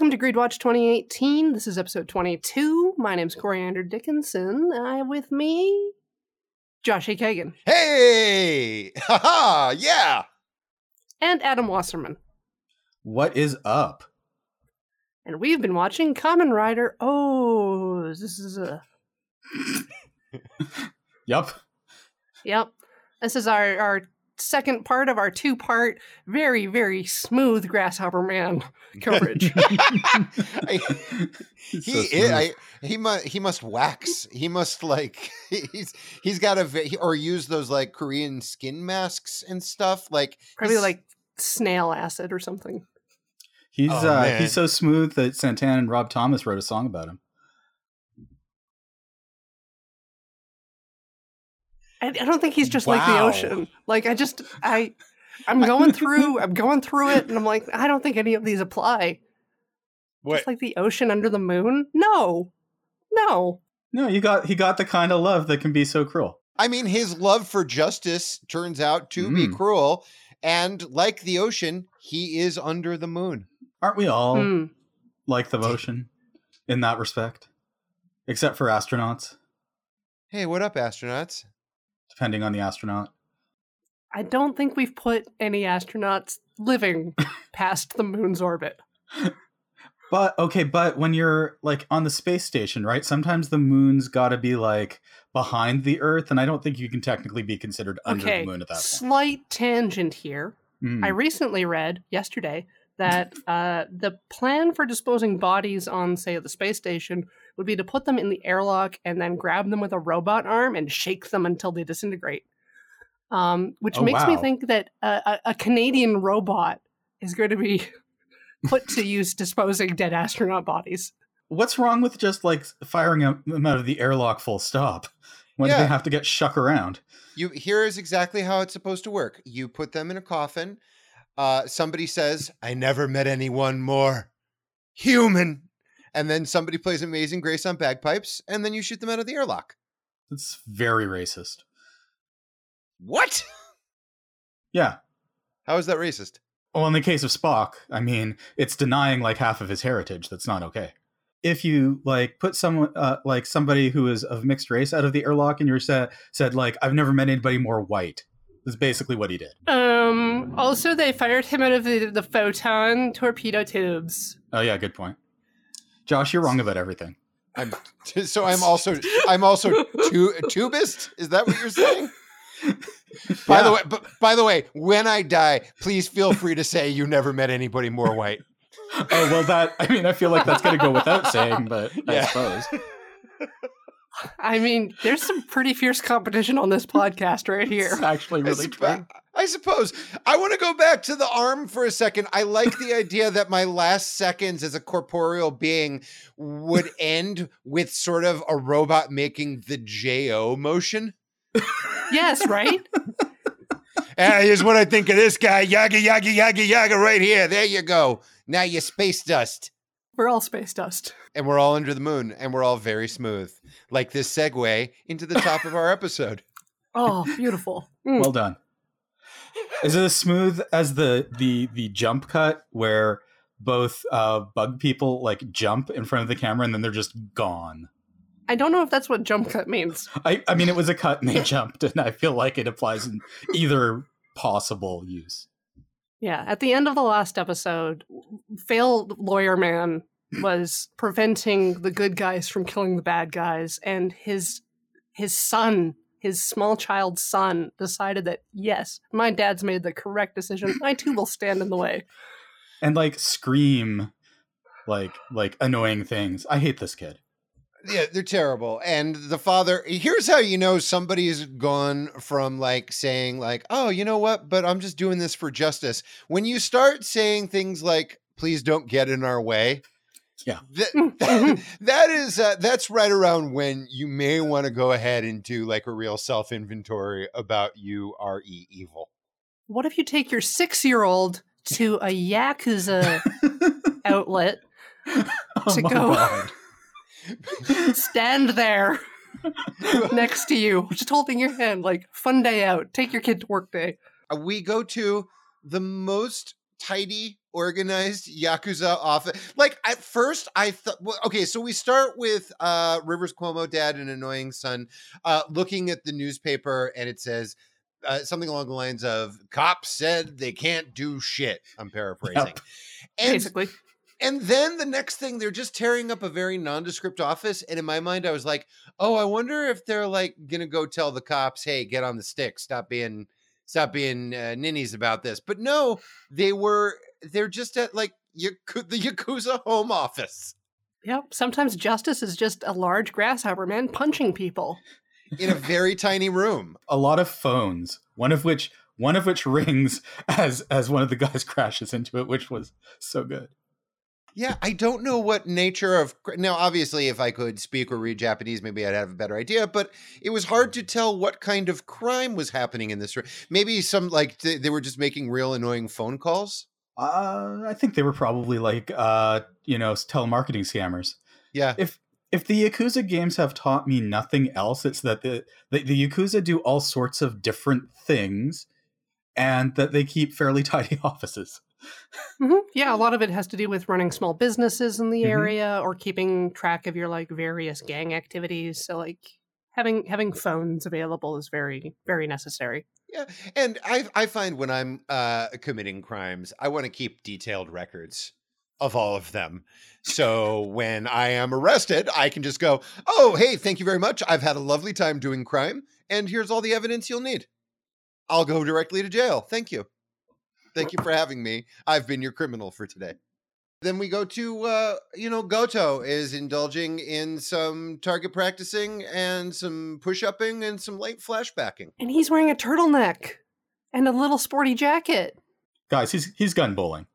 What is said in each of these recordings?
Welcome to Greed Watch 2018. This is episode 22. My name name's Coriander Dickinson. I with me, Josh A. Kagan Hey! Haha! Yeah! and Adam Wasserman. What is up? And we've been watching Kamen Rider. Oh, this is a. yep. Yep. This is our, our second part of our two part, very, very smooth Grasshopper Man coverage. I- he so is. I, he must he must wax. He must like he's he's got a or use those like Korean skin masks and stuff. Like Probably like snail acid or something. He's Oh, uh, he's so smooth that Santana and Rob Thomas wrote a song about him. I, I don't think he's just like the ocean. Like I just I I'm going through I'm going through it and I'm like I don't think any of these apply. what? Just like the ocean under the moon? No. No. No, you got he got the kind of love that can be so cruel. I mean, his love for justice turns out to be Mm. cruel, and like the ocean, he is under the moon. Aren't we all Hmm. like the ocean in that respect? Except for astronauts, Hey, what up, astronauts? Depending on the astronaut. I don't think we've put any astronauts living past the moon's orbit. But okay, but when you're like on the space station, right? Sometimes the moon's got to be like behind the Earth, and I don't think you can technically be considered under okay. the moon at that point. Slight tangent here. Mm. I recently read yesterday that uh, the plan for disposing bodies on, say, the space station would be to put them in the airlock and then grab them with a robot arm and shake them until they disintegrate. Um, which Oh, makes me think that a, a, a Canadian robot is going to be put to use disposing dead astronaut bodies. What's wrong with just like firing them out of the airlock full stop? When do they have to get shuck around? You here is exactly how it's supposed to work. You put them in a coffin. Uh, somebody says, "I never met anyone more human," and then somebody plays "Amazing Grace" on bagpipes, and then you shoot them out of the airlock. It's very racist. What? Yeah. How is that racist? Well, in the case of Spock, I mean, it's denying like half of his heritage. That's not okay. If you like put someone uh, like somebody who is of mixed race out of the airlock, and you're said said like, "I've never met anybody more white," that's basically what he did. Um, also, they fired him out of the, the photon torpedo tubes. Oh yeah, good point. Josh, you're wrong about everything. I'm so I'm also I'm also tu- tubist. Is that what you're saying? By the way, but by the way, when I die, please feel free to say you never met anybody more white. oh well, that I mean, I feel like that's going to go without saying, but I Yeah. suppose. I mean, there's some pretty fierce competition on this podcast right here. It's actually I, really suppo- true. I suppose. I want to go back to the arm for a second. I like the idea that my last seconds as a corporeal being would end with sort of a robot making the JO motion. Yes, right? Here's what I think of this guy. Yaga, yaga, yaga, yaga, right here. There you go. Now you space dust. We're all space dust. And we're all under the moon and we're all very smooth. Like this segue into the top of our episode. Oh, beautiful. Mm. Well done. Is it as smooth as the the the jump cut where both uh, bug people like jump in front of the camera and then they're just gone? I don't know if that's what jump cut means. I, I mean, it was a cut and they jumped, and I feel like it applies in either possible use. Yeah, at the end of the last episode, failed lawyer man was preventing the good guys from killing the bad guys, and his his son, his small child son, decided that yes, my dad's made the correct decision. I too will stand in the way. And like scream, like like annoying things. I hate this kid. Yeah, they're terrible. And the father, here's how you know somebody's gone from like saying, like, oh, you know what, but I'm just doing this for justice. When you start saying things like, please don't get in our way. Yeah. That, that is uh, that's right around when you may want to go ahead and do like a real self inventory about you are e evil. What if you take your six year old to a Yakuza outlet, Oh To my go. stand there next to you, just holding your hand, like, fun day out, take your kid to work day. Uh, we go to the most tidy, organized yakuza office. Like at first, I thought. Well, okay, so we start with uh, Rivers Cuomo, dad and annoying son, uh, looking at the newspaper, and it says. Uh, something along the lines of "Cops said they can't do shit." I'm paraphrasing, Yep. and Basically. and then the next thing, they're just tearing up a very nondescript office. And in my mind, I was like, oh, I wonder if they're like gonna go tell the cops, hey, get on the stick, stop being, stop being uh, ninnies about this. But no, they were, they're just at like Yaku- the Yakuza home office Yep. Sometimes justice is just a large grasshopper man punching people. in a very tiny room. A lot of phones, one of which one of which rings as as one of the guys crashes into it, which was so good. Yeah, I don't know what nature of now. Obviously, if I could speak or read Japanese, maybe I'd have a better idea. But it was hard to tell what kind of crime was happening in this. room. Maybe some like th- they were just making real annoying phone calls. Uh, I think they were probably like uh, you know, telemarketing scammers. Yeah, If if the Yakuza games have taught me nothing else, it's that the, the the Yakuza do all sorts of different things, and that they keep fairly tidy offices. Hmm Yeah, a lot of it has to do with running small businesses in the Mhm. area or keeping track of your like various gang activities. So like having having phones available is very very necessary. yeah. And I I find when I'm uh, committing crimes, I want to keep detailed records of all of them. So when I am arrested, I can just go, "Oh, hey, thank you very much. I've had a lovely time doing crime, and here's all the evidence you'll need. I'll go directly to jail. Thank you. Thank you for having me. I've been your criminal for today." Then we go to, uh, you know, Goto is indulging in some target practicing and some push upping and some light flashbacking. And he's wearing a turtleneck and a little sporty jacket. Guys, he's he's gun bowling.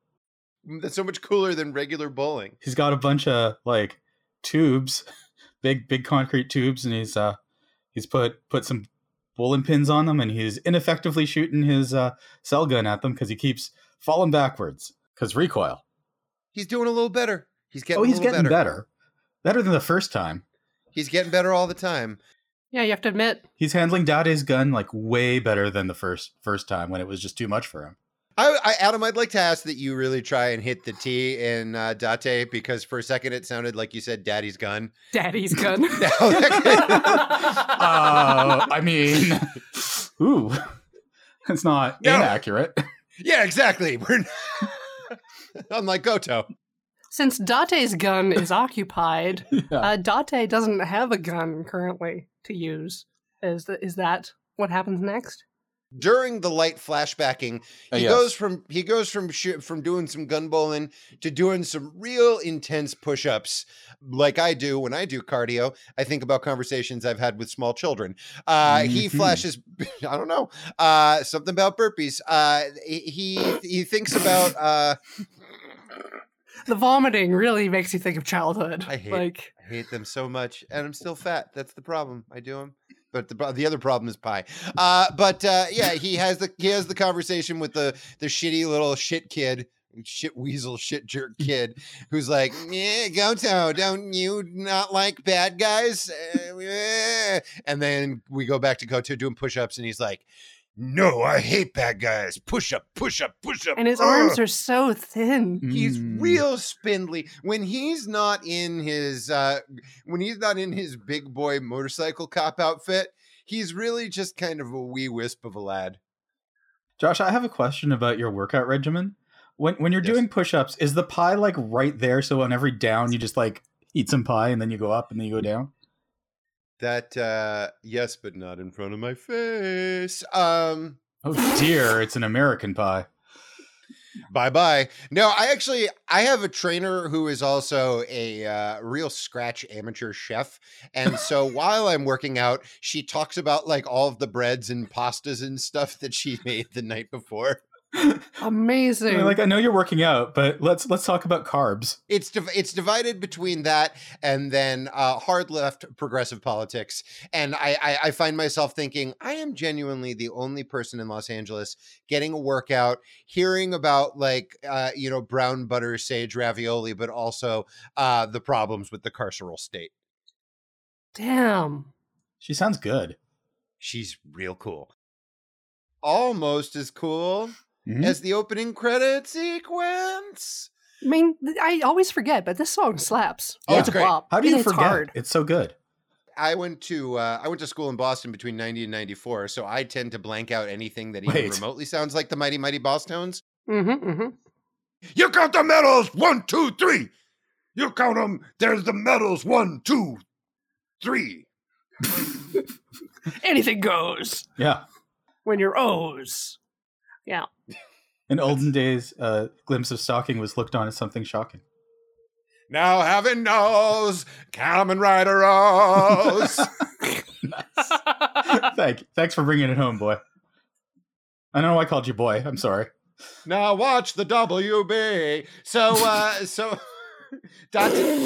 Mm, That's so much cooler than regular bowling. He's got a bunch of like tubes, big big concrete tubes, and he's uh he's put put some bowling pins on them, and he's ineffectively shooting his uh cell gun at them because he keeps falling backwards because recoil. He's doing a little better. He's getting oh, he's a little getting better. better. better, than the first time. He's getting better all the time. Yeah, you have to admit, He's handling Dade's gun like way better than the first first time when it was just too much for him. I, I, Adam, I'd like to ask that you really try and hit the T in uh, Date because for a second it sounded like you said "Daddy's gun." daddy's gun. Now that- Uh, I mean, ooh, it's not No. inaccurate. yeah, exactly. We're not- unlike Goto. Since Date's gun is occupied, Yeah. uh, Date doesn't have a gun currently to use. Is, th- is that what happens next? During the light flashbacking, Uh, he yes. goes from he goes from sh- from doing some gun bowling to doing some real intense push-ups like I do when I do cardio. I think about conversations I've had with small children. Uh, He Mhm. flashes, I don't know, uh, something about burpees. Uh, he he thinks about uh, The vomiting really makes you think of childhood. I hate- like I hate them so much, and I'm still fat. That's the problem. I do them. But the, the other problem is pie. Uh, but uh, yeah, he has the he has the conversation with the the shitty little shit kid, shit weasel, shit jerk kid, who's like, "Yeah, Goto, don't you not like bad guys?" Uh, eh." And then we go back to Goto doing push ups, and he's like, "No, I hate bad guys. Push up, push up, push up." and his Ugh." arms are so thin. He's Mm. real spindly when he's not in his uh when he's not in his big boy motorcycle cop outfit. He's really just kind of a wee wisp of a lad. Josh, I have a question about your workout regimen. When when you're Yes. doing push-ups, is the pie like right there? So on every down, you just like eat some pie and then you go up and then you go down. That uh yes, but not in front of my face. Um Oh dear, it's an American pie. bye bye. No, I actually I have a trainer who is also a uh, real scratch amateur chef, and so while I'm working out, she talks about like all of the breads and pastas and stuff that she made the night before. I Amazing. mean, like I know you're working out, but let's let's talk about carbs. it's div- it's divided between that and then uh, hard left progressive politics. And I, I I find myself thinking I am genuinely the only person in Los Angeles getting a workout, hearing about like uh, you know brown butter sage ravioli, but also uh, the problems with the carceral state. Damn. She sounds good. She's real cool. Almost as cool Mhm. as the opening credit sequence. I mean, I always forget, but this song slaps. Oh, it's it's a great. bop. How do you it's forget? hard. It's so good. I went to uh, I went to school in Boston between ninety and ninety four, so I tend to blank out anything that even Wait. remotely sounds like the Mighty Mighty Bosstones. Mm-hmm, mm-hmm. You count the medals one, two, three. You count them. There's the medals one, two, three. Anything goes Yeah. when you're O's. In olden days, uh, glimpse of stocking was looked on as something shocking. Now heaven knows, Kamen Rider Rose. Thank you. Thanks for bringing it home, boy. I know I called you boy. I'm sorry. now watch the WB. So, uh, so, Dante.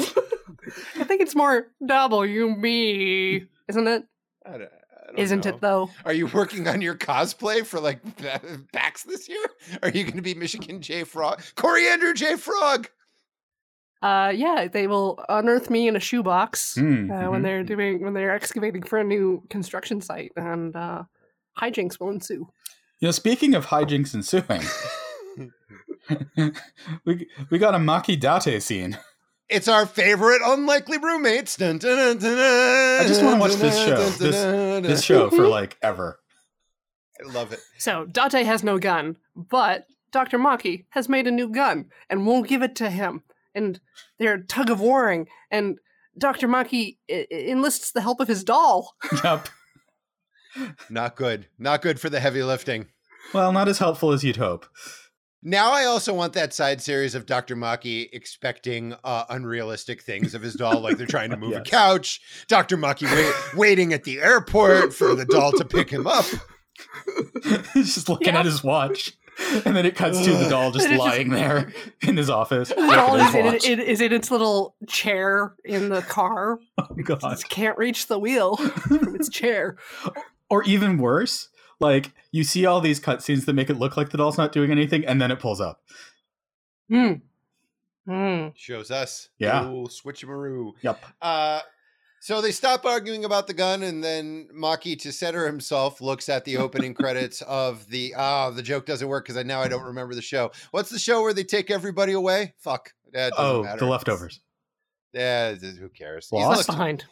I think it's more WB, isn't it? I don't- I don't Isn't know. it though? Are you working on your cosplay for like PAX this year? Are you going to be Michigan J Frog? Coriander J Frog? Uh, yeah, they will unearth me in a shoebox Mm, uh, when mhm. they're doing when they're excavating for a new construction site, and uh, hijinks will ensue. You know, speaking of hijinks ensuing, we we got a Maki Date scene. It's our favorite unlikely roommates. Dun, dun, dun, dun, I just wanna watch this show. dun, dun, This- dun, dun. This show for like ever. I love it. So Date has no gun, but Doctor Maki has made a new gun and won't give it to him, and they're tug of warring, and Doctor Maki I- I- enlists the help of his doll. Yep. Not good. Not good for the heavy lifting. Well, not as helpful as you'd hope. Now I also want that side series of Dr. Maki expecting uh, unrealistic things of his doll, like they're trying to move a couch. Dr. Maki wait, waiting at the airport for the doll to pick him up. He's just looking Yeah. at his watch, and then it cuts to the doll just And it's just- lying there in his office. The doll is his in, watch. it, is in its little chair in the car. Oh, God. It can't reach the wheel from its chair. Or even worse, like you see all these cutscenes that make it look like the doll's not doing anything, and then it pulls up. Hmm. Hmm. Shows us. Yeah. Ooh, switcheroo. Yep. Uh, so they stop arguing about the gun, and then Maki, to center himself, looks at the opening credits of the. Ah, the joke doesn't work because I now I don't remember the show. What's the show where they take everybody away? Fuck. Yeah, Oh, matter. the leftovers. Yeah, who cares? He's Left behind.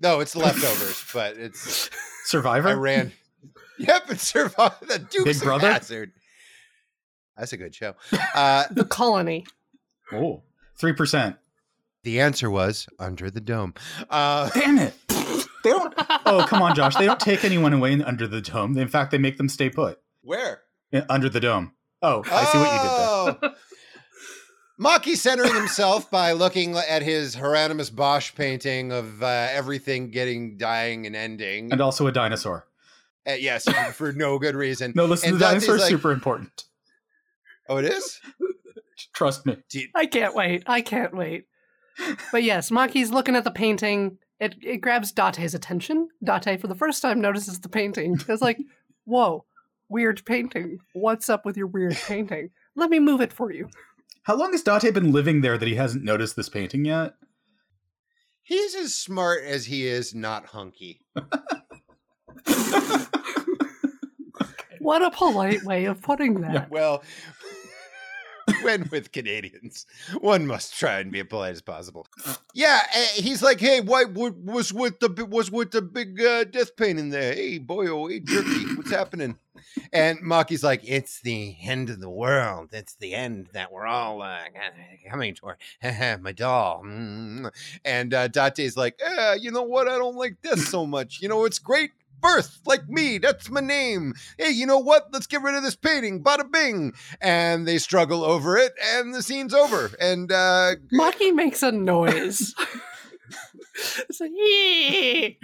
no, it's the leftovers, but it's Survivor. I ran. Yep, it's survived the Dukes Big Brother? Hazzard. That's a good show. Uh, The colony. Oh, three percent. the answer was under the dome. Uh, Damn it! They don't. Oh, come on, Josh. They don't take anyone away in- under the dome. In fact, they make them stay put where? in- under the dome. Oh, I see what you did there. Oh. Maki centering himself by looking at his Hieronymus Bosch painting of uh, everything getting, dying, and ending. And also a dinosaur. Uh, yes, for no good reason. No, listen, And the Dante's dinosaur is like- super important. Oh, it is. Trust me. You- I can't wait. I can't wait. But yes, Maki's looking at the painting. It it grabs Date's attention. Date, for the first time, notices the painting. It's like, whoa, weird painting. What's up with your weird painting? Let me move it for you. How long has Date been living there that he hasn't noticed this painting yet? He's as smart as he is not hunky. What a polite way of putting that. Yeah. Well, when with Canadians, one must try and be as polite as possible. Yeah, eh, he's like, "Hey, what, was with the was with the big uh, death pain in there? Hey, boy, oh, hey, jerky, what's happening?" And Maki's like, "It's the end of the world. It's the end that we're all uh, coming toward." My doll. Mm. And uh, Date's like, eh, "You know what? I don't like this so much. You know, it's great." Birth like me, that's my name. Hey, you know what? Let's get rid of this painting. Bada bing and they struggle over it and the scene's over and uh Maki makes a noise. it's like, "Yee."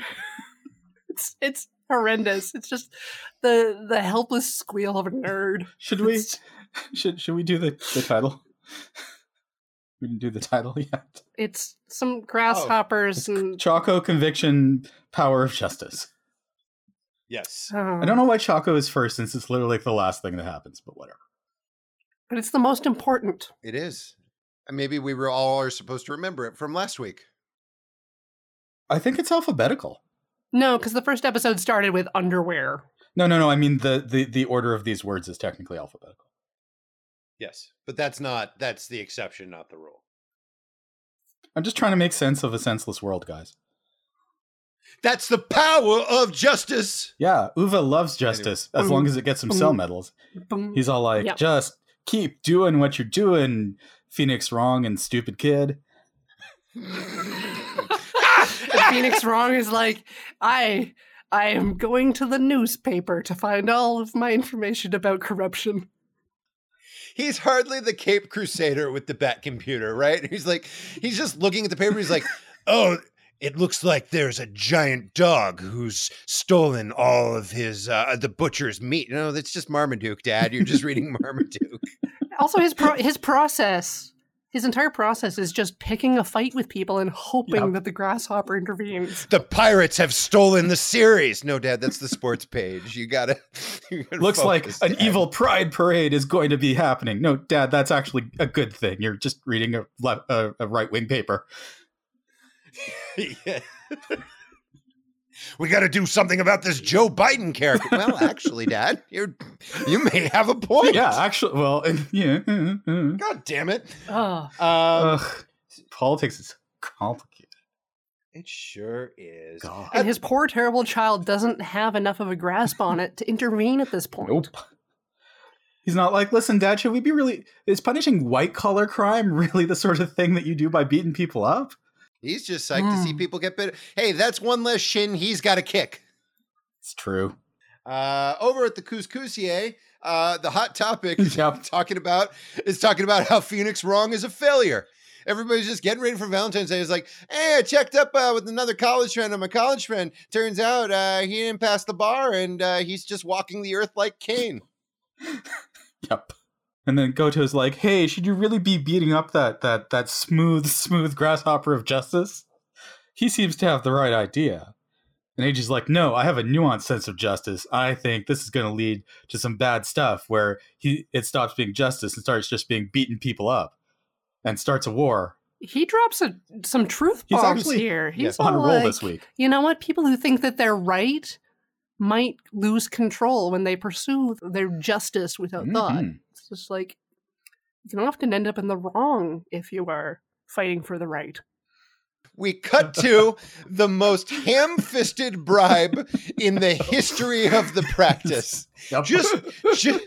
it's it's horrendous. It's just the the helpless squeal of a nerd. Should we? It's, Should Should we do the the title? We didn't do the title yet. it's some grasshoppers and Choco conviction, power of justice. Yes oh, I don't oh. know why Choco is first, since it's literally like the last thing that happens. But whatever. but it's the most important. it is and maybe we were all are supposed to remember it from last week I think it's alphabetical. No, because the first episode started with underwear. No, no, no. I mean the the the order of these words is technically alphabetical. Yes, but that's not that's the exception, not the rule. I'm just trying to make sense of a senseless world, guys. That's the power of justice. Yeah, Uva loves justice as Boom. long as it gets him cell medals. Boom. He's all like, Yep. just keep doing what you're doing, Phoenix Wrong and stupid kid. Phoenix Wrong is like, I I am going to the newspaper to find all of my information about corruption. He's hardly the Cape Crusader with the bat computer, right? He's like, he's just looking at the paper. He's like, oh, it looks like there's a giant dog who's stolen all of his uh, the butcher's meat. No, that's just Marmaduke, Dad. You're just reading Marmaduke. Also, his pro- his process, his entire process is just picking a fight with people and hoping Yep. that the grasshopper intervenes. The pirates have stolen the series. No, Dad, that's the sports page. You gotta. you gotta Looks like focus, an Dad. evil pride parade is going to be happening. No, Dad, that's actually a good thing. You're just reading a, le- a, a right wing paper. Yeah. we got to do something about this Joe Biden character. Well, actually, Dad, you you may have a point. Yeah, actually, well, yeah. God damn it. Oh, Um, Ugh, politics is complicated. it sure is. God. and his poor, terrible child doesn't have enough of a grasp on it to intervene at this point. Nope. He's not like, listen, Dad, should we be really. Is punishing white collar crime really the sort of thing that you do by beating people up? He's just psyched to see Mm. people get bit. Hey, that's one less shin he's got to kick. It's true. Uh, over at the Cous Coussier, uh, the hot topic Yep. talking about is talking about how Phoenix Wrong is a failure. Everybody's just getting ready for Valentine's Day. It's like, hey, I checked up uh, with another college friend of my college friend. Turns out uh, he didn't pass the bar, and uh, he's just walking the earth like Cain. Yep. And then Goto's like, "Hey, should you really be beating up that that that smooth, smooth grasshopper of justice? He seems to have the right idea." And Eiji's like, "No, I have a nuanced sense of justice. I think this is going to lead to some bad stuff where he it stops being justice and starts just being beating people up, and starts a war. He drops a, some truth He's bombs actually- here. He's on a roll like, this week. You know what? People who think that they're right might lose control when they pursue their justice without mm-hmm. thought. It's just like you can often end up in the wrong if you are fighting for the right. We cut to the most ham-fisted bribe in the history of the practice. Just, just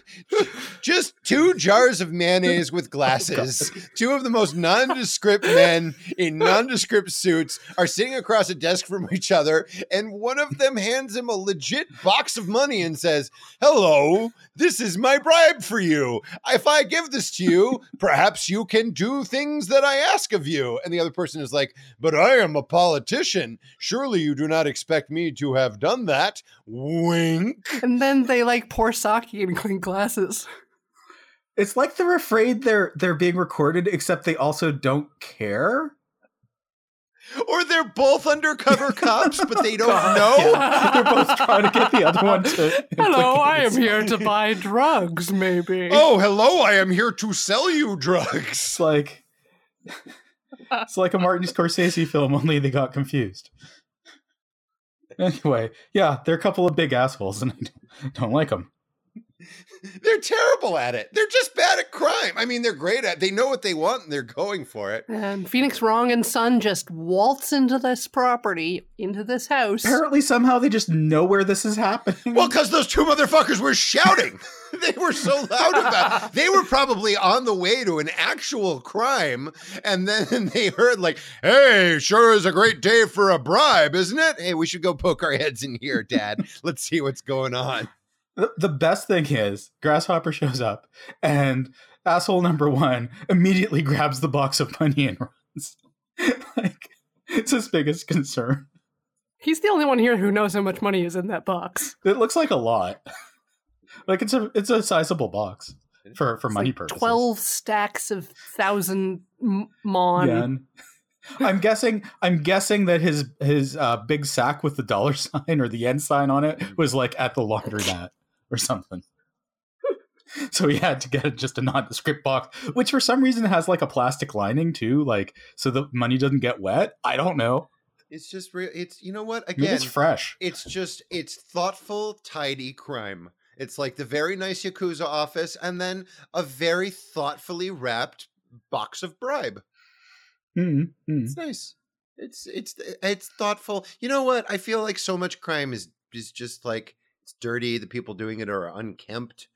just two jars of mayonnaise with oh, glasses. Two of the most nondescript men in nondescript suits are sitting across a desk from each other, and one of them hands him a legit box of money and says, "Hello, this is my bribe for you. If I give this to you, perhaps you can do things that I ask of you." And the other person is like, "But I am a politician. Surely you do not expect me to have done that." Wink. And then they like pour sake in clean glasses. It's like they're afraid they're they're being recorded, except they also don't care. Or they're both undercover cops, but they don't God, know. yeah. They're both trying to get the other one to. Hello, I am here to buy drugs, maybe. Oh, hello, I am here to sell you It's drugs. like it's like a Martin Scorsese film, only they got confused. Anyway, yeah, they're a couple of big assholes, and I don't, don't like them. They're terrible at it. They're just bad at crime. I mean, they're great at They know what they want and they're going for it. And Phoenix Wrong and Son just waltz into this property, into this house. Apparently, somehow they just know where this is happening. Well, because those two motherfuckers were shouting. they were so loud about it. They were probably on the way to an actual crime. And then they heard, like, hey, sure is a great day for a bribe, isn't it? Hey, we should go poke our heads in here, Dad. Let's see what's going on. The, the best thing is, Grasshopper shows up, and asshole number one immediately grabs the box of money and runs. like, it's his biggest concern. He's the only one here who knows how much money is in that box. It looks like a lot. like it's a it's a sizable box for for It's money like purposes. Twelve stacks of thousand mon. yen. I'm guessing. I'm guessing that his his uh, big sack with the dollar sign or the yen sign on it was like at the laundromat or something. so he had to get just a nondescript box, which for some reason has like a plastic lining too, like so the money doesn't get wet. I don't know. It's just real. It's, you know what? Maybe Again, it's fresh. it's just, it's thoughtful, tidy crime. It's like the very nice Yakuza office and then a very thoughtfully wrapped box of bribe. Mm, mm. It's nice. It's it's it's thoughtful. You know what? I feel like so much crime is is just like it's dirty. The people doing it are unkempt.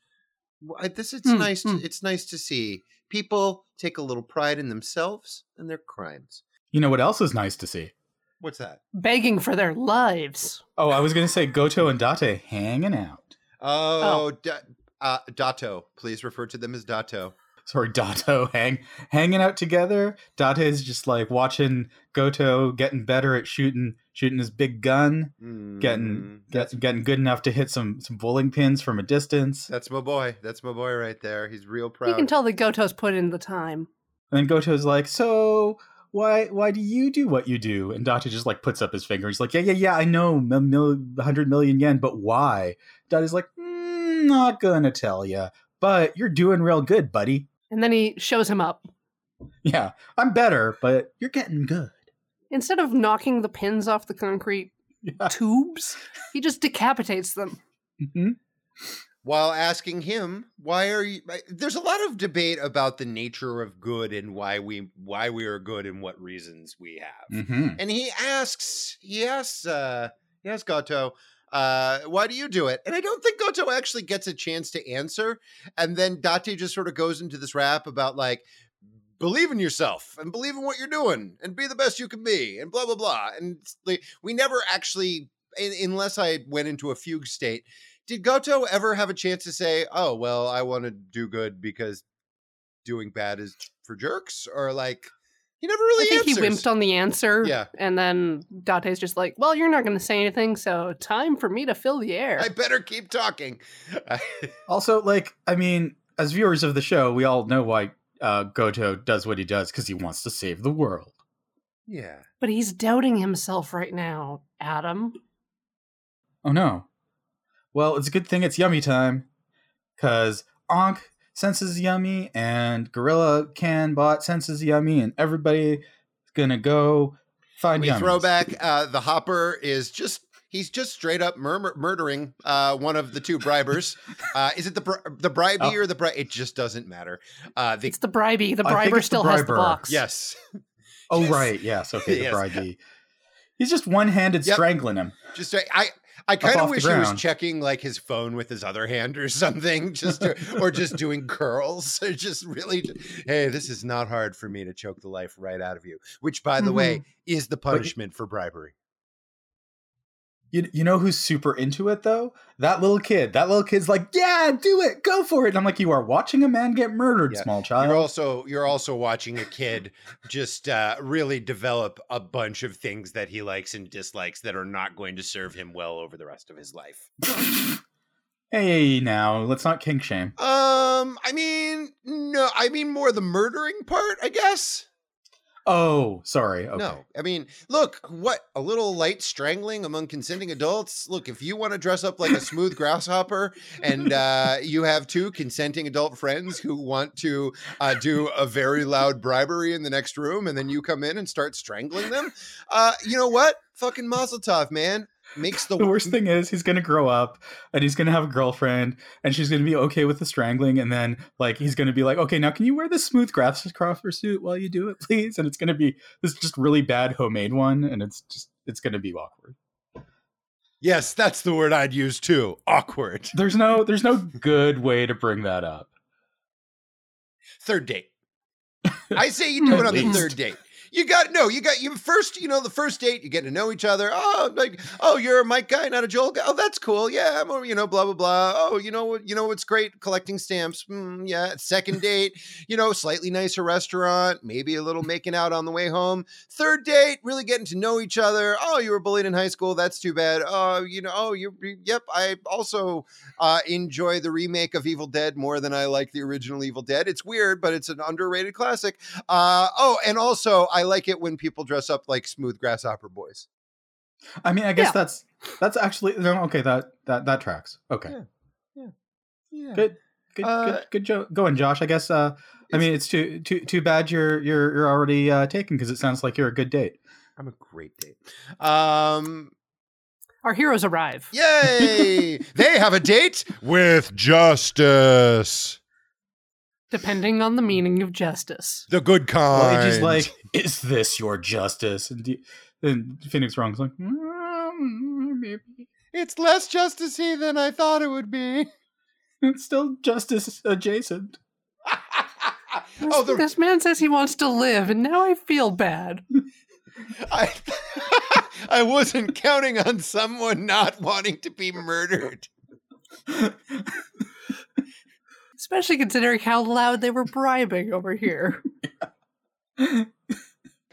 I- This it's Hmm, nice. To, hmm. it's nice to see people take a little pride in themselves and their crimes. You know what else is nice to see? What's that? Begging for their lives. Oh, I was going to say Goto and Date hanging out. Oh, Da- uh, Dato. Please refer to them as Dato. Sorry, Dato hang hanging out together. Date is just like watching Goto getting better at shooting shooting his big gun, Mm, getting get, getting good enough to hit some some bowling pins from a distance. that's my boy. That's my boy right there. He's real proud. You can tell the Goto's put in the time. And then Goto's like, "So why why do you do what you do?" And Date just like puts up his finger. He's like, "Yeah, yeah, yeah, I know, mil- mil- 100 million yen, but why?" Date's like, mm, "Not gonna tell you, but you're doing real good, buddy." And then he shows him up. Yeah, I'm better, but you're getting good. Instead of knocking the pins off the concrete Yeah. tubes, he just decapitates them. Mhm. While asking him, "Why are you?" There's a lot of debate about the nature of good and why we why we are good and what reasons we have. Mhm. And he asks, he asks, uh, he asks Goto, uh, why do you do it? And I don't think Goto actually gets a chance to answer. And then Date just sort of goes into this rap about like, believe in yourself and believe in what you're doing and be the best you can be and blah, blah, blah. And like, we never actually, un- unless I went into a fugue state, did Goto ever have a chance to say, oh, well, I want to do good because doing bad is for jerks? Or like, he never really I think answers. he wimped on the answer. Yeah. And then Date's just like, well, you're not going to say anything, so time for me to fill the air. I better keep talking. Also, like, I mean, as viewers of the show, we all know why uh, Goto does what he does because he wants to save the world. yeah. but he's doubting himself right now, Adam. Oh no. Well, it's a good thing it's yummy time, because Ankh senses yummy, and Gorilla Can bot senses yummy, and everybody is gonna go find We yummies. throw back. Uh, the Hopper is just. He's just straight up murmur- murdering uh, one of the two bribers. Uh, is it the bri- the bribey Oh. or the bri? It just doesn't matter. Uh, the, It's the bribey. The I briber it's the still has the box. yes, Oh Yes. right, yes, okay, the Yes. bribey. He's just one-handed Yep. strangling him. just I. I kind of wish he was checking like his phone with his other hand or something, just to, or just doing curls, or just really. Hey, this is not hard for me to choke the life right out of you. Which, by the way, is the punishment for bribery. You, you know who's super into it though? That little kid. That little kid's like, yeah, do it, go for it. And I'm like, you are watching a man get murdered, Yeah. small child. You're also you're also watching a kid just uh, really develop a bunch of things that he likes and dislikes that are not going to serve him well over the rest of his life. hey, now let's not kink shame. Um, I mean, no, I mean more the murdering part, I guess. Oh, sorry. Okay. No, I mean, look, what a little light strangling among consenting adults. Look, if you want to dress up like a smooth grasshopper, and uh, you have two consenting adult friends who want to uh, do a very loud bribery in the next room, and then you come in and start strangling them, uh, you know what? Fucking Mazel Tov, man. Makes the, The worst thing is he's gonna grow up and he's gonna have a girlfriend and she's gonna be okay with the strangling and then like he's gonna be like, okay, now can you wear this smooth grasshopper suit while you do it, please? And it's gonna be this just really bad homemade one and it's just it's gonna be awkward. Yes, that's the word I'd use too. Awkward. There's no there's no good way to bring that up. Third date. I say you hmm. do it At on the third date. You got no, you got you first, you know, the first date, you get to know each other. Oh, like, oh, you're a Mike guy, not a Joel guy. Oh, that's cool. Yeah, I'm, you know, blah blah blah. Oh, you know what, you know what's great? Collecting stamps. Mm, yeah. Second date, you know, slightly nicer restaurant, maybe a little making out on the way home. Third date, really getting to know each other. Oh, you were bullied in high school. That's too bad. Oh, you know, oh, you- yep. I also uh, enjoy the remake of Evil Dead more than I like the original Evil Dead. It's weird, but it's an underrated classic. Uh, oh, and also I like it when people dress up like smooth grasshopper boys. I mean, I guess Yeah. that's that's actually no, okay. That that that tracks. Okay, Yeah. Yeah. good, good, Uh, good, good jo- going, Josh. I guess. Uh, I mean, it's too too too bad you're you're you're already uh, taken because it sounds like you're a good date. I'm a great date. Um, Our heroes arrive. Yay! they have a date with justice. Depending on the meaning of justice. The good Well, kind. Eiji's like, "Is this your justice?" And, D- and Phoenix Wrong's like, "Mm, "Maybe it's less justicey than I thought it would be. it's still justice adjacent." oh, the, This man says he wants to live, and now I feel bad. I, I wasn't counting on someone not wanting to be murdered. Especially considering how loud they were bribing over here.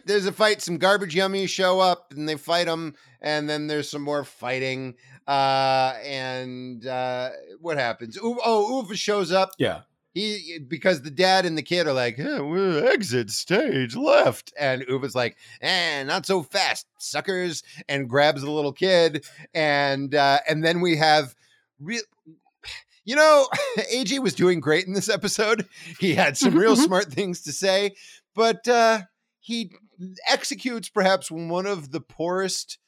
There's a fight. Some garbage yummies show up and they fight them, and then there's some more fighting. Uh, and uh, what happens? Ooh, oh, Uva shows up. Yeah, He because the dad and the kid are like, "Eh, we'll exit stage left, and Uva's like, "Eh, not so fast, suckers!" and grabs the little kid, and uh, and then we have real. You know, Eiji was doing great in this episode. He had some real smart things to say, but uh, he executes perhaps one of the poorest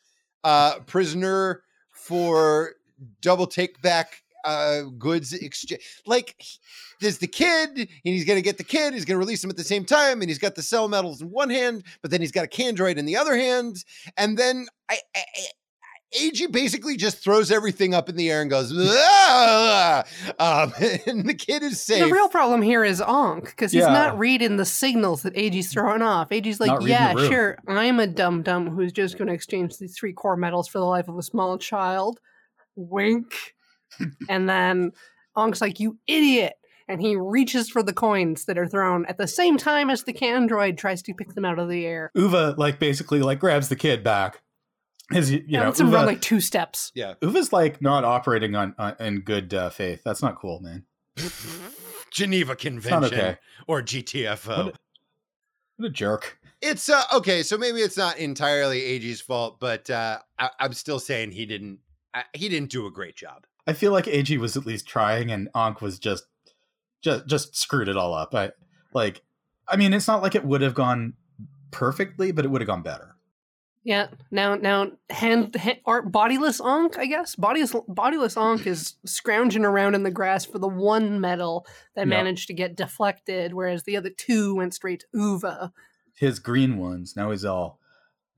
uh, prisoner for double take back uh, goods exchange. Like, he- there's the kid, and he's going to get the kid. He's going to release him at the same time, and he's got the cell medals in one hand, but then he's got a Candroid in the other hand, and then. I, I Eiji basically just throws everything up in the air and goes, "Ah!" um, and the kid is safe. The real problem here is Ankh, because he's Yeah. not reading the signals that Eiji's throwing off. Eiji's like, yeah, sure, I'm a dum dum who's just going to exchange these three core medals for the life of a small child. Wink. and then Ankh's like, you idiot. And he reaches for the coins that are thrown at the same time as the Candroid tries to pick them out of the air. Uva like basically like grabs the kid back. His, you Yeah, know, lets him run Uva, like two steps. yeah. Uva's like not operating on, on in good uh, faith. That's not cool, man. Geneva Convention okay. or GTFO. What What a jerk. It's uh, okay, so maybe it's not entirely Eiji's fault, but uh, I, I'm still saying he didn't. I, he didn't do a great job. I feel like Eiji was at least trying, and Ankh was just just just screwed it all up. I like. I mean, it's not like it would have gone perfectly, but it would have gone better. Yeah. Now, now, hand, hand or bodiless Ankh, I guess. Bodiless, bodiless Ankh is scrounging around in the grass for the one medal that Yeah. managed to get deflected, whereas the other two went straight to Uva. His green ones. Now he's all.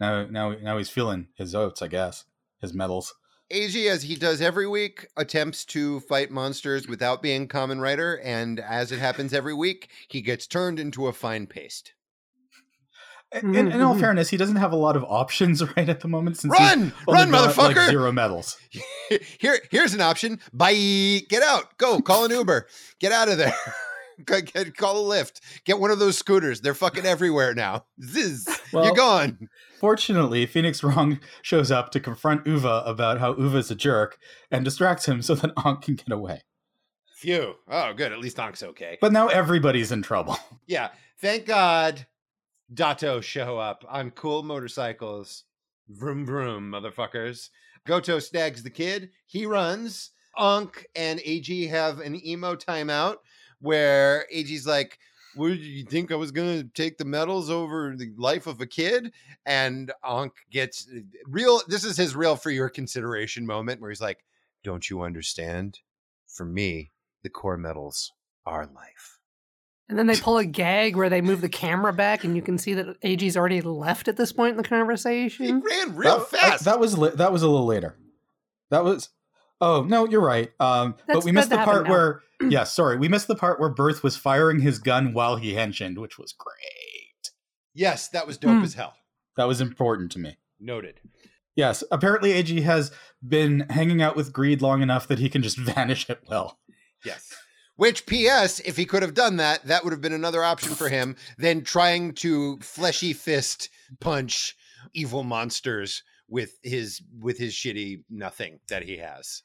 Now now now he's feeling his oats. I guess his medals. Eiji, as he does every week, attempts to fight monsters without being Kamen Rider, and as it happens every week, he gets turned into a fine paste. In, in all Mhm. fairness, he doesn't have a lot of options right at the moment. Since Run, he's only run, got, like, zero medals. Here, here's an option. Bye. Get out. Go. Call an Uber. Get out of there. Go- get- Call a lift. Get one of those scooters. They're fucking everywhere now. Ziz. Well- You're gone. Fortunately, Phoenix Wrong shows up to confront Uva about how Uva's a jerk and distracts him so that Ankh can get away. Phew. Oh, good. At least Ankh's okay. But now everybody's in trouble. Yeah. Thank God Dato show up on cool motorcycles. Vroom vroom, motherfuckers. Goto snags the kid. He runs. Ankh and Eiji have an emo timeout where Eiji's like, did you think I was gonna take the medals over the life of a kid? And Ankh gets uh, real. This is his real for your consideration moment where he's like, Don't you understand? For me, the core medals are life. And then they pull a gag where they move the camera back, and you can see that Eiji's already left at this point in the conversation. He conversation. ran real that, fast. That, was li- that was a little later. That was. Oh no, you're right. Um, but we missed the part where. yeah, sorry, we missed the part where Birth was firing his gun while he henshined, which was great. yes, that was dope Hmm. as hell. That was important to me. Noted. Yes, apparently Eiji has been hanging out with Greed long enough that he can just vanish at will. Yes. Which, P.S., if he could have done that, that would have been another option for him than trying to fleshy fist punch evil monsters with his with his shitty nothing that he has.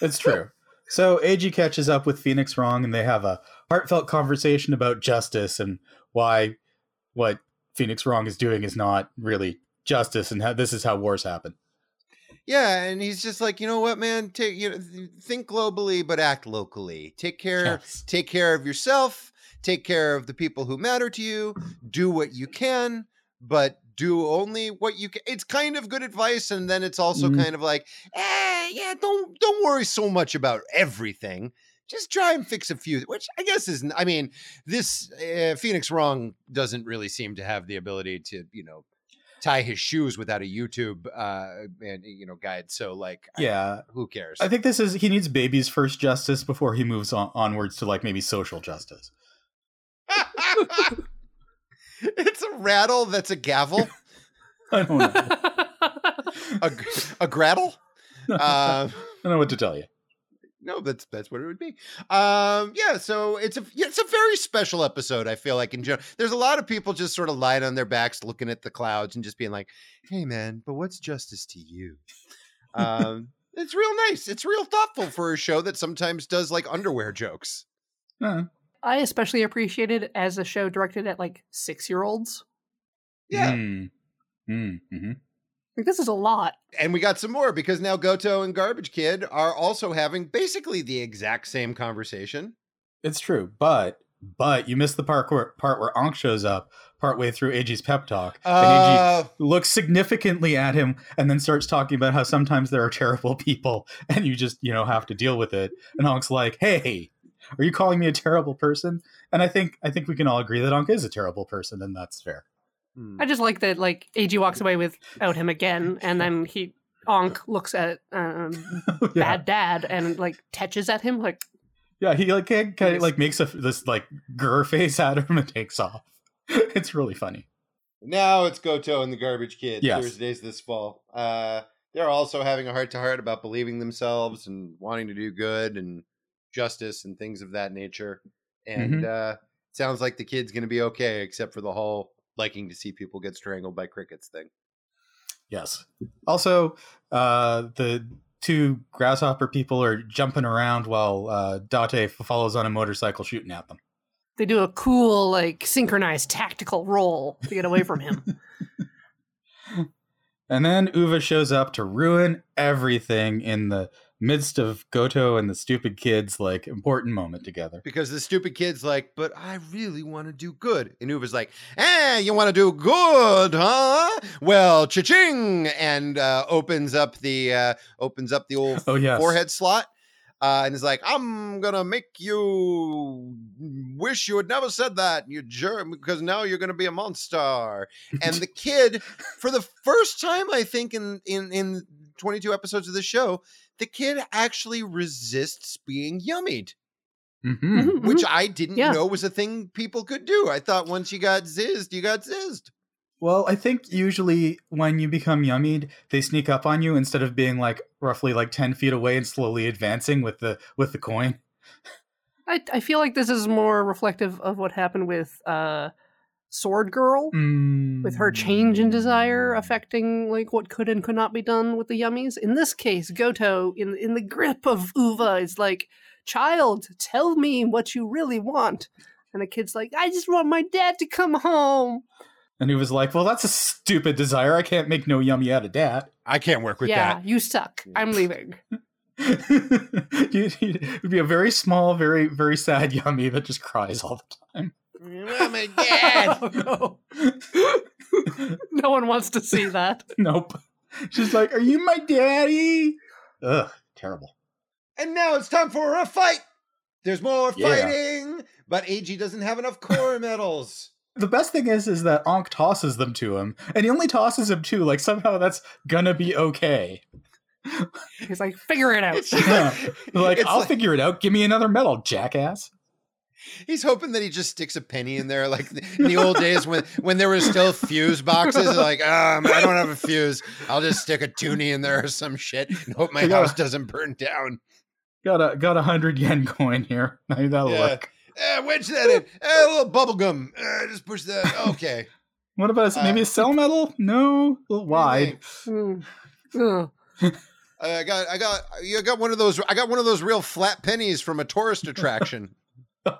It's true. So Eiji catches up with Phoenix Wrong and they have a heartfelt conversation about justice and why what Phoenix Wrong is doing is not really justice and how this is how wars happen. Yeah, and he's just like, you know what, man? Take you know, th- think globally, but act locally. Take care. Yes. Take care of yourself. Take care of the people who matter to you. Do what you can, but do only what you can. It's kind of good advice, and then it's also Mhm. kind of like, eh, yeah, don't don't worry so much about everything. Just try and fix a few, which I guess isn't. I mean, this uh, Phoenix Wrong doesn't really seem to have the ability to, you know, tie his shoes without a YouTube uh, and you know guide. So like, Yeah. who cares? I think this is he needs baby's first justice before he moves on onwards to like maybe social justice. it's a rattle that's a gavel, I don't know. a, a, grattle. Uh, I don't know what to tell you. No, that's that's what it would be. Um, yeah, so it's a yeah, it's a very special episode. I feel like in general, there's a lot of people just sort of lying on their backs, looking at the clouds, and just being like, "Hey, man, but what's justice to you?" Um, it's real nice. It's real thoughtful for a show that sometimes does like underwear jokes. Uh, I especially appreciate it as a show directed at like six year olds. Yeah. mm, mm, mhm. Like this is a lot. And we got some more because now Goto and Garbage Kid are also having basically the exact same conversation. It's true, but but you missed the part where part where Ankh shows up partway through AG's pep talk, and AG Uh, looks significantly at him, and then starts talking about how sometimes there are terrible people, and you just you know have to deal with it. And Ankh's like, "Hey, are you calling me a terrible person?" And I think I think we can all agree that Ankh is a terrible person, and that's fair. I just like that like AG walks away without him again, and then he Ankh looks at um, yeah, bad dad and like tetches at him like yeah, he like kind of like makes a this like grr face at him and takes off. It's really funny. Now it's Goto and the Garbage Kid. Yes. Thursdays this fall. Uh, they're also having a heart to heart about believing themselves and wanting to do good and justice and things of that nature. And uh, sounds like the kid's going to be okay, except for the whole liking to see people get strangled by crickets thing. Yes. Also, uh, the two grasshopper people are jumping around while uh, Date follows on a motorcycle shooting at them. they do a cool like synchronized tactical roll to get away from him. And then Uva shows up to ruin everything in the midst of Goto and the stupid kids' like important moment together. Because the stupid kid's like, but I really want to do good. And Uva's like, eh, you want to do good, huh? Well, cha-ching! And uh, opens up the uh, opens up the old Oh yes. forehead slot. Uh, and is like, I'm gonna make you wish you had never said that, you germ, because now you're gonna be a monster. And the kid, for the first time, I think in in in 22 episodes of the show, the kid actually resists being yummied Mhm. Mhm, which mhm. I didn't Yeah. know was a thing people could do. I thought once you got zizzed, you got zizzed. Well, I think usually when you become yummied, they sneak up on you instead of being like roughly like ten feet away and slowly advancing with the with the coin. I I feel like this is more reflective of what happened with uh Sword Girl. with her change in desire Mm. affecting like what could and could not be done with the yummies. In this case, Goto in in the grip of Uva is like, "Child, tell me what you really want." And the kid's like, "I just want my dad to come home." And he was like, "Well, that's a stupid desire. I can't make no yummy out of that." I can't work with yeah, that. you suck. I'm leaving. You- you- it would be a very small, very, very sad yummy that just cries all the time. My dad. oh, no. no one wants to see that. nope. She's like, "Are you my daddy?" Ugh, terrible. and now it's time for a fight. There's more Yeah. fighting, but AG doesn't have enough core medals. The best thing is, is that Ankh tosses them to him, and he only tosses them to like somehow that's gonna be okay. He's like, "Figure it out." Yeah. Like, It's I'll like- figure it out. Give me another medal, jackass. He's hoping that he just sticks a penny in there, like in the old days when when there were still fuse boxes. Like, um, I don't have a fuse. I'll just stick a toonie in there or some shit and hope my Yeah. house doesn't burn down. Got a got a hundred yen coin here. Maybe that'll Yeah. work. Eh, wedge that in. Eh, a little bubble gum. Eh, just push that. Okay. What about a, maybe Uh, a cell medal? No, a little wide. Mm. Ugh. I got, I got, you got one of those. I got one of those real flat pennies from a tourist attraction.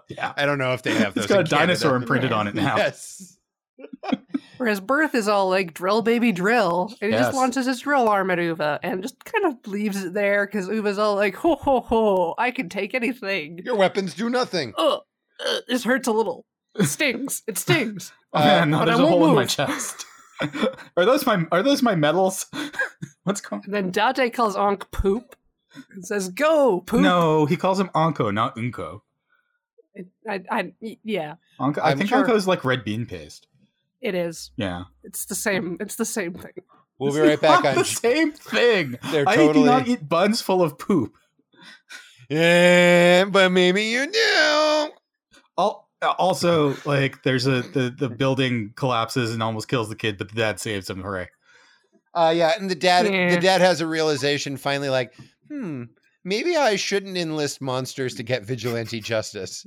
Yeah. I don't know if they have those. It's got a in Canada. dinosaur imprinted on it now. Yes. Whereas Birth is all like drill baby drill. And he Yes. just launches his drill arm at Uva and just kind of leaves it there because Uva's all like, ho ho ho, I can take anything. Your weapons do nothing. Ugh, ugh, this hurts a little. It stings. It stings. Oh, man, Uh, but I there's a won't hole in my chest. are those my are those my medals? What's going? And then Date calls Ankh poop and says, "Go poop." No, he calls him Anko, not Unko. I, I, yeah, Anko, I I'm think sure- Anko is like red bean paste. it is. Yeah, It's the same. It's the same thing. We'll be right back Not on. the same thing. They're I do not eat buns full of poop. Yeah, but maybe you do. Al- Also, like, there's a the the building collapses and almost kills the kid, but the dad saves him. Hooray! Uh, yeah, and the dad, Yeah. the dad has a realization finally, like, hmm, maybe I shouldn't enlist monsters to get vigilante justice.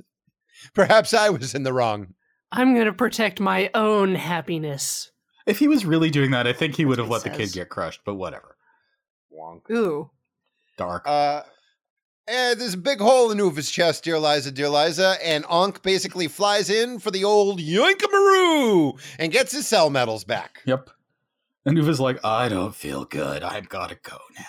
Perhaps I was in the wrong. I'm gonna protect my own happiness. If he was really doing that, I think he would have He let the kid get crushed. But whatever. Wonk. Ooh. Dark. Uh, and there's a big hole in Uva's chest, dear Liza, dear Liza, and Ankh basically flies in for the old yoinkamaroo and gets his cell medals back. yep. And Uva's like, I don't feel good. I've got to go now.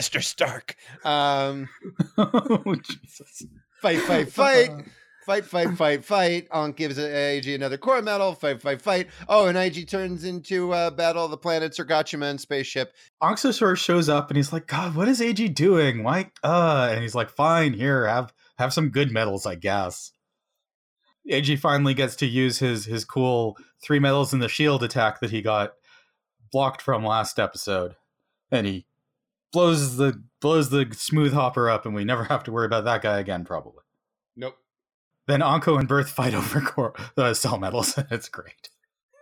Mr. Stark. Um, oh, Jesus. fight, fight, fight. Fight, fight, fight, fight. Ankh gives AG another core medal. Fight, fight, fight. Oh, and IG turns into uh, Battle of the Planets or Gatchaman spaceship. Anxosaur shows up and he's like, God, what is AG doing? Why? Uh, and he's like, Fine, here, have have some good medals, I guess. AG finally gets to use his his cool three medals in the shield attack that he got blocked from last episode, and he blows the blows the smooth hopper up, and we never have to worry about that guy again, probably. Nope. Then Anko and Birth fight over core, uh, cell medals. it's great.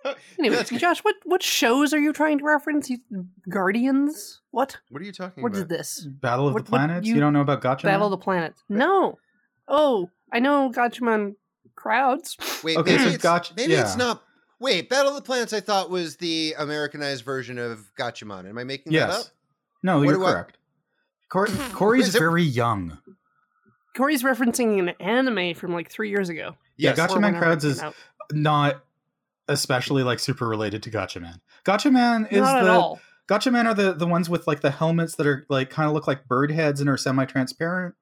Anyway, That's. Josh, what what shows are you trying to reference? You, Guardians? What? What are you talking about? What is about? this? Battle of What- the what Planets. You, you- don't know about Gotcha? Battle of the Planets? No. Oh, I know Gatchaman crowds. Wait, Okay, maybe, so it's, Gotch- maybe it's not. Wait, Battle of the Planets I thought was the Americanized version of Gatchaman. Am I making that up? Yes. No, What you're do I- correct. Cor- Corey's Is it- very young. Corey's referencing an anime from like three years ago. Yeah, Yes. Gatchaman crowds is out. not especially like super related to Gatchaman. Gotcha Man is not at the all. Gatchaman are the the ones with like the helmets that are like kind of look like bird heads and are semi-transparent.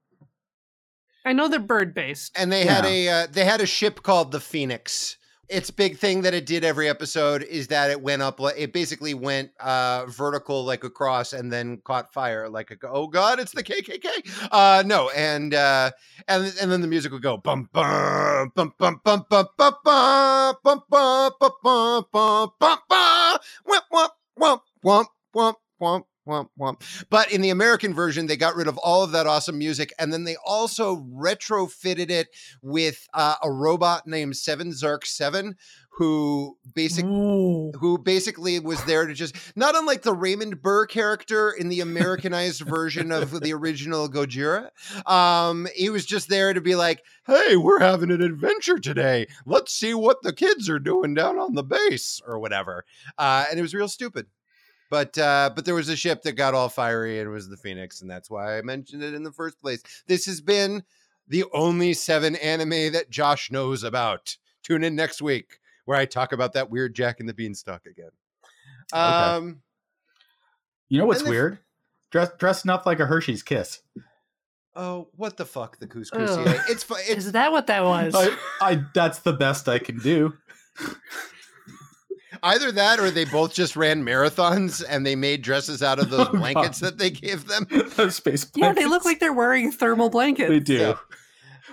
I know they're bird based. And they had a uh, they had a ship called the Phoenix. Its big thing that it did every episode is that it went up. It basically went uh, vertical like across, and then caught fire. Like, a, oh god, it's the KKK. Uh, no, and uh, and and then the music would go bum bum bum bum bum bum bum bum bum bum bum bum bum bum bum wump wump wump wump wump wump wump wump. But in the American version, they got rid of all of that awesome music, and then they also retrofitted it with uh, a robot named Seven Zark Seven, who basically Ooh. who basically was there to just not unlike the Raymond Burr character in the Americanized version of the original Gojira. Um, he was just there to be like, "Hey, we're having an adventure today. Let's see what the kids are doing down on the base or whatever." Uh, and it was real stupid. But uh, but there was a ship that got all fiery and it was the Phoenix, and that's why I mentioned it in the first place. This has been the only seven anime that Josh knows about. Tune in next week where I talk about that weird Jack and the Beanstalk again. Okay. Um, You know what's the- weird? Dress, dressing up like a Hershey's Kiss. oh, what the fuck, the couscous? It's it's Is that what that was? I, I that's the best I can do. either that or they both just ran marathons and they made dresses out of those Oh, God. blankets that they gave them. Those space yeah, they look like they're wearing thermal blankets. they do.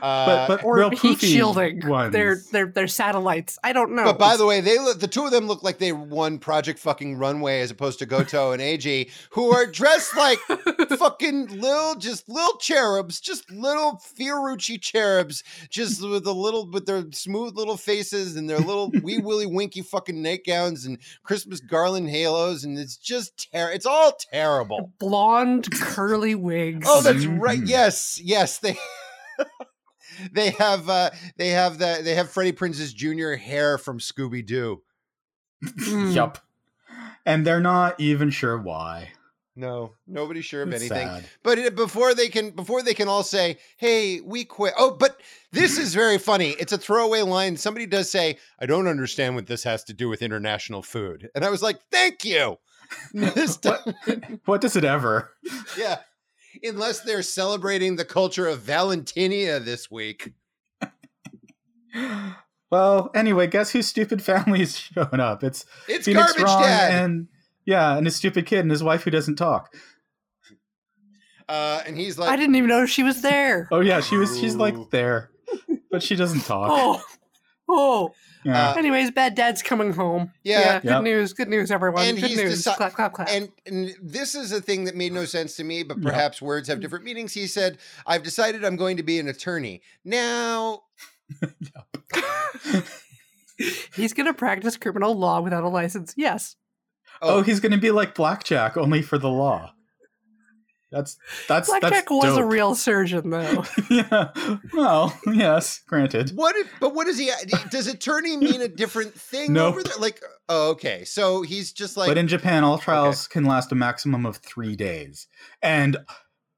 Yeah. Uh, but but Or real heat shielding. ones. They're they're they're satellites. I don't know. But by the way, they look, the two of them look like they won Project Fucking Runway as opposed to Goto and AG, who are dressed like fucking little, just little cherubs, just little Fiorucci cherubs, just with a little, with their smooth little faces and their little wee willy winky fucking nightgowns and Christmas garland halos, and it's just ter- It's all terrible. blonde curly wigs. Oh, that's right. Mhm. Yes, yes, they. They have uh they have the they have Freddie Prinze's junior hair from Scooby Doo. Mm. Yup. And they're not even sure why. No, nobody's sure of It's anything. sad. But before they can, before they can all say, "Hey, we quit." Oh, but this is very funny. It's a throwaway line. Somebody does say, "I don't understand what this has to do with international food," and I was like, "Thank you." This What? What does it ever? yeah, unless they're celebrating the culture of Valentinia this week. Well, anyway, guess whose stupid family is showing up? It's It's Phoenix garbage Wrong dad. and yeah, and his stupid kid and his wife who doesn't talk. uh, and he's like, I didn't even know she was there. Oh yeah, she was. She's like there, but she doesn't talk. Oh, oh. Yeah. uh, Anyways, bad dad's coming home. Yeah. good Yep. news. Good news, everyone. And good he's news. deci- clap, clap, clap. and, and this is a thing that made no sense to me, but Yeah. perhaps words have different meanings. He said, I've decided I'm going to be an attorney. Now, He's gonna practice criminal law without a license. Yes. oh, he's gonna be like Blackjack, only for the law. That's that's Blackjack that's was a real surgeon, though. yeah. Well, yes, granted. what, if, but what does he, does attorney mean a different thing Nope. over there? Like, oh, okay. So he's just like, but in Japan, all trials can last a maximum of three days, and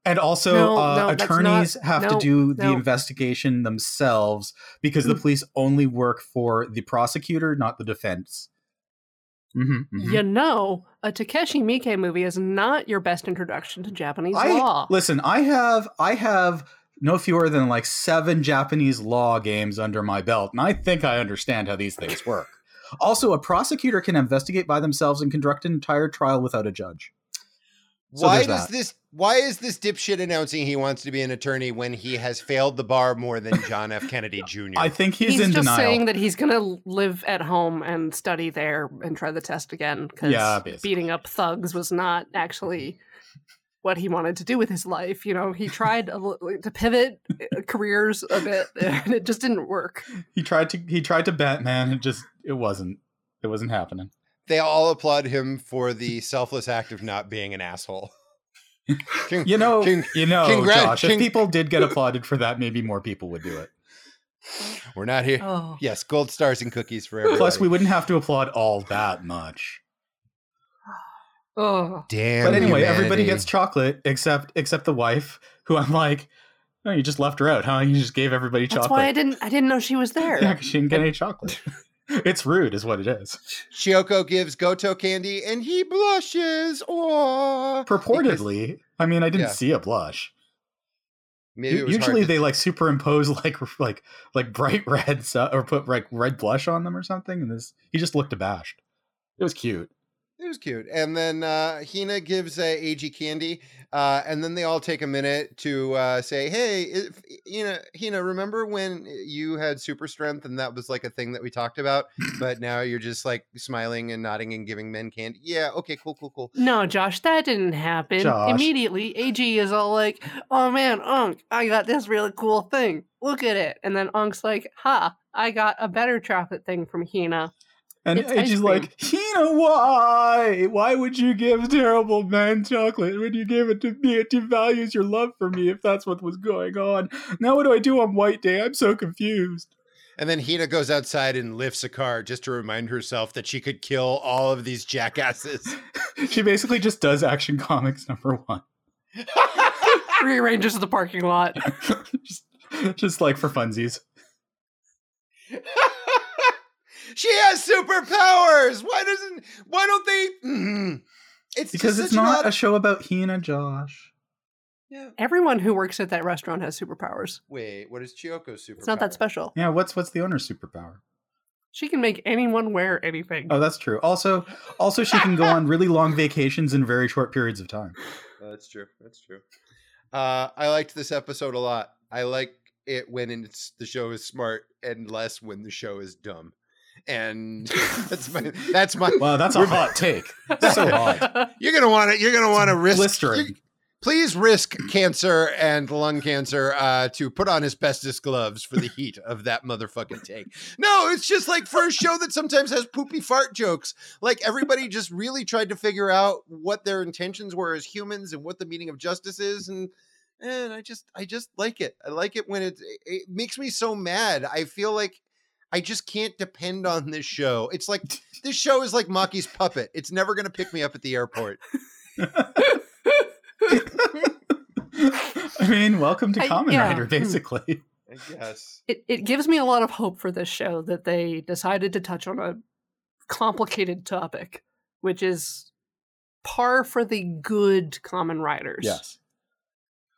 and also No, uh, no, attorneys not- have no, to do the investigation themselves because the police only work for the prosecutor, not the defense. Mm-hmm, You know, a Takashi Miike movie is not your best introduction to Japanese I law. listen. I have I have no fewer than like seven Japanese law games under my belt, and I think I understand how these things work. Also, a prosecutor can investigate by themselves and conduct an entire trial without a judge. So why does that. this, why is this dipshit announcing he wants to be an attorney when he has failed the bar more than John F. Kennedy Jr.? I think he's, He's in just denial. saying that he's going to live at home and study there and try the test again because Yeah, beating up thugs was not actually what he wanted to do with his life. You know, he tried a, li- to pivot uh, careers a bit and it just didn't work. he tried to he tried to Batman. It just it wasn't it wasn't happening. they all applaud him for the selfless act of not being an asshole. Con- You know, con- you know, congrat- Josh. If people did get applauded for that, maybe more people would do it. we're not here. Oh. Yes, gold stars and cookies for everybody. Plus, we wouldn't have to applaud all that much. Oh. Damn. but anyway, humanity. everybody gets chocolate except except the wife, who I'm like, oh, you just left her out, huh? You just gave everybody That's chocolate. why I didn't I didn't know she was there. yeah, she didn't get any chocolate. it's rude, is what it is. Chiyoko gives Goto candy and he blushes. Oh, Purportedly, I mean, I didn't Yeah. see a blush. Maybe it was Usually, they like superimpose like like like bright red su- uh, or put like red blush on them or something, and this he just looked abashed. It was cute. It was cute. And then uh, Hina gives uh, AG candy. Uh, and then they all take a minute to uh, say, hey, if, know, Hina, remember when you had super strength and that was like a thing that we talked about? But now you're just like smiling and nodding and giving men candy. Yeah, okay, cool, cool, cool. No, Josh, that didn't happen. Josh. Immediately, AG is all like, "Oh man, Unk, I got this really cool thing. Look at it." And then Unk's like, "Ha, I got a better chocolate thing from Hina." And It's and ice she's cream. like, Hina, why? Why would you give terrible man chocolate when you gave it to me? It devalues your love for me if that's what was going on. Now what do I do on White Day? I'm so confused. And then Hina goes outside and lifts a car just to remind herself that she could kill all of these jackasses. she basically just does Action Comics number one. Rearranges the parking lot. just, just like for funsies. She has superpowers. Why doesn't? Why don't they? Mm. It's Because it's not a show about Hina, and Josh. Yeah. Everyone who works at that restaurant has superpowers. Wait, what is Chiyoko's superpower? It's not that special. Yeah, what's what's the owner's superpower? She can make anyone wear anything. Oh, that's true. Also, also she can go on really long vacations in very short periods of time. That's true. That's true. Uh, I liked this episode a lot. I like it when it's the show is smart and less when the show is dumb. And that's my that's my Wow, that's a hot take. So hot. you're gonna want to you're gonna want to risk Blistering. please risk cancer and lung cancer uh, to put on asbestos gloves for the heat of that motherfucking take. No, it's just like for a show that sometimes has poopy fart jokes. Like everybody just really tried to figure out what their intentions were as humans and what the meaning of justice is, and and I just I just like it. I like it when it it makes me so mad. I feel like. I just can't depend on this show. It's like this show is like Maki's puppet. It's never going to pick me up at the airport. I mean, welcome to I- Kamen yeah. Rider, basically. I guess. it, it gives me a lot of hope for this show that they decided to touch on a complicated topic, which is par for the good Kamen Riders. Yes.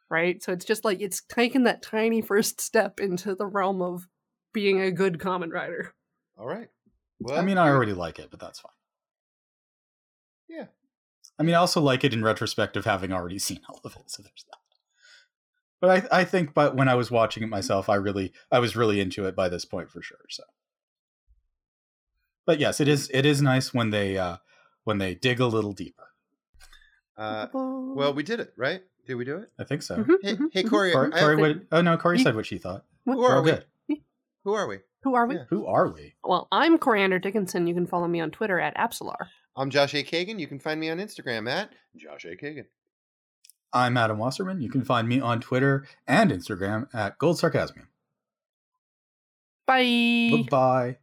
Right? So it's just like it's taken that tiny first step into the realm of being a good Kamen Rider. All right. Well, I mean, I already like it, but that's fine. Yeah. I mean, I also like it in retrospect of having already seen all of it, so there's that. But I, I think, but when I was watching it myself, I really, I was really into it by this point for sure. So, but yes, it is, it is nice when they, uh when they dig a little deeper. Uh, well, we did it, right? Did we do it? I think so. Mhm, Hey, mhm, hey mhm. Corey. Corey, I- Corey think- would, oh no, Corey You- said what she thought. who We're all we? good. Who are we? Who are we? Yeah. Who are we? Well, I'm Coriander Dickinson. You can follow me on Twitter at Absolar. I'm Josh A. Kagan. You can find me on Instagram at Josh A. Kagan. I'm Adam Wasserman. You can find me on Twitter and Instagram at Gold Sarcasmium. Bye. Bye bye.